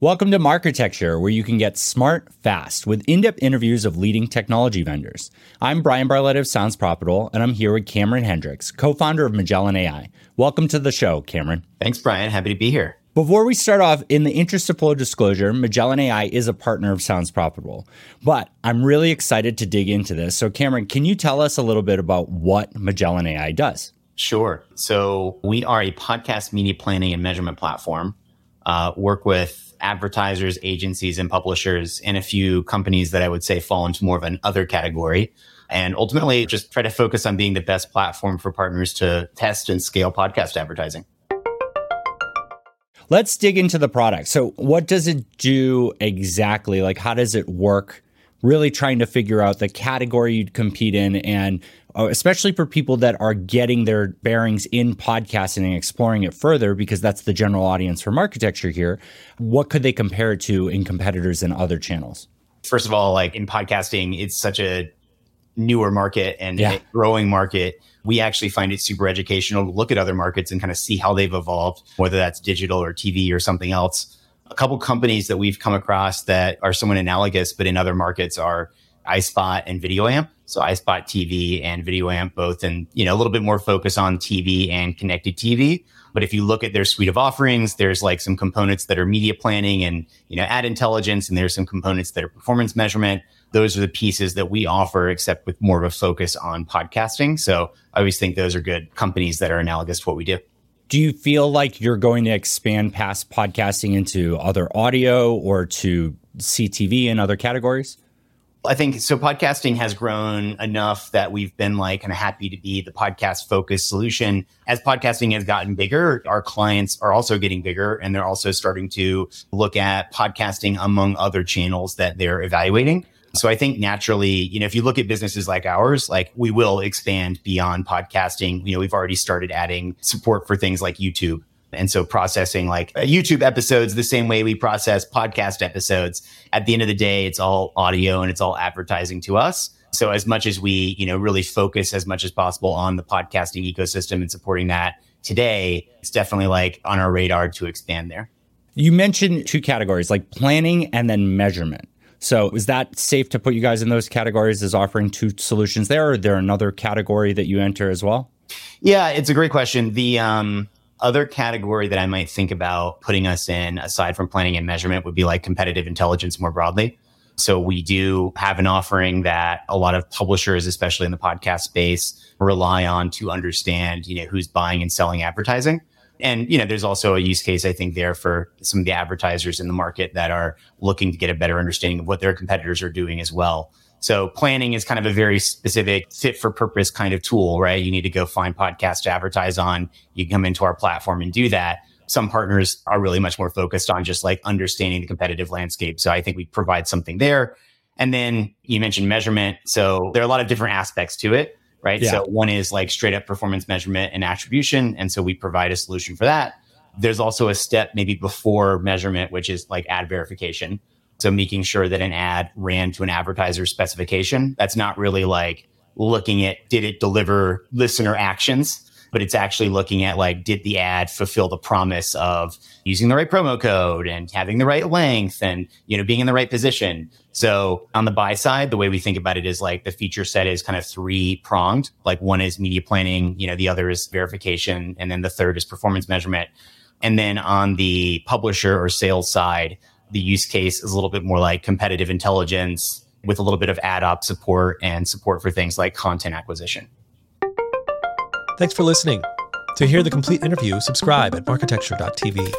Welcome to Marketecture, where you can get smart fast with in depth interviews of leading technology vendors. I'm Bryan Barletta of Sounds Profitable, and I'm here with Cameron Hendrix, co founder of Magellan AI. Welcome to the show, Cameron. Thanks, Brian. Happy to be here. Before we start off, in the interest of full disclosure, Magellan AI is a partner of Sounds Profitable. But I'm really excited to dig into this. So, Cameron, can you tell us a little bit about what Magellan AI does? Sure. So, we are a podcast media planning and measurement platform, uh, work with advertisers, agencies, and publishers, and a few companies that I would say fall into more of an other category. And ultimately, just try to focus on being the best platform for partners to test and scale podcast advertising. Let's dig into the product. So, what does it do exactly? Like, how does it work? Really trying to figure out the category you'd compete in and uh, especially for people that are getting their bearings in podcasting and exploring it further, because that's the general audience for Marketecture here. What could they compare it to in competitors and other channels? First of all, like in podcasting, it's such a newer market and yeah. growing market. We actually find it super educational to look at other markets and kind of see how they've evolved, whether that's digital or TV or something else. A couple companies that we've come across that are somewhat analogous, but in other markets are iSpot and VideoAmp. So iSpot TV and VideoAmp both, and you know a little bit more focus on TV and connected TV. But if you look at their suite of offerings, there's like some components that are media planning and you know ad intelligence, and there's some components that are performance measurement. Those are the pieces that we offer, except with more of a focus on podcasting. So I always think those are good companies that are analogous to what we do. Do you feel like you're going to expand past podcasting into other audio or to CTV and other categories? I think so. Podcasting has grown enough that we've been like kind of happy to be the podcast focused solution. As podcasting has gotten bigger, our clients are also getting bigger and they're also starting to look at podcasting among other channels that they're evaluating. So I think naturally, you know, if you look at businesses like ours, like we will expand beyond podcasting. You know, we've already started adding support for things like YouTube and so processing like uh, YouTube episodes the same way we process podcast episodes. At the end of the day, it's all audio and it's all advertising to us. So as much as we, you know, really focus as much as possible on the podcasting ecosystem and supporting that today, it's definitely like on our radar to expand there. You mentioned two categories like planning and then measurement. So is that safe to put you guys in those categories as offering two solutions there? Or is there another category that you enter as well? Yeah, it's a great question. The um other category that I might think about putting us in, aside from planning and measurement, would be like competitive intelligence more broadly. So we do have an offering that a lot of publishers, especially in the podcast space, rely on to understand, you know, who's buying and selling advertising. And, you know, there's also a use case, I think, there for some of the advertisers in the market that are looking to get a better understanding of what their competitors are doing as well. So planning is kind of a very specific fit for purpose kind of tool, right? You need to go find podcasts to advertise on. You can come into our platform and do that. Some partners are really much more focused on just like understanding the competitive landscape. So I think we provide something there. And then you mentioned measurement. So there are a lot of different aspects to it, right? Yeah. So one is like straight up performance measurement and attribution. And so we provide a solution for that. There's also a step maybe before measurement, which is like ad verification. So making sure that an ad ran to an advertiser's specification. That's not really like looking at did it deliver listener actions, but it's actually looking at like did the ad fulfill the promise of using the right promo code and having the right length and you know being in the right position. So on the buy side, the way we think about it is like the feature set is kind of three pronged. Like one is media planning, you know, the other is verification, and then the third is performance measurement. And then on the publisher or sales side, the use case is a little bit more like competitive intelligence with a little bit of ad op support and support for things like content acquisition. Thanks for listening. To hear the complete interview, subscribe at marketecture.tv.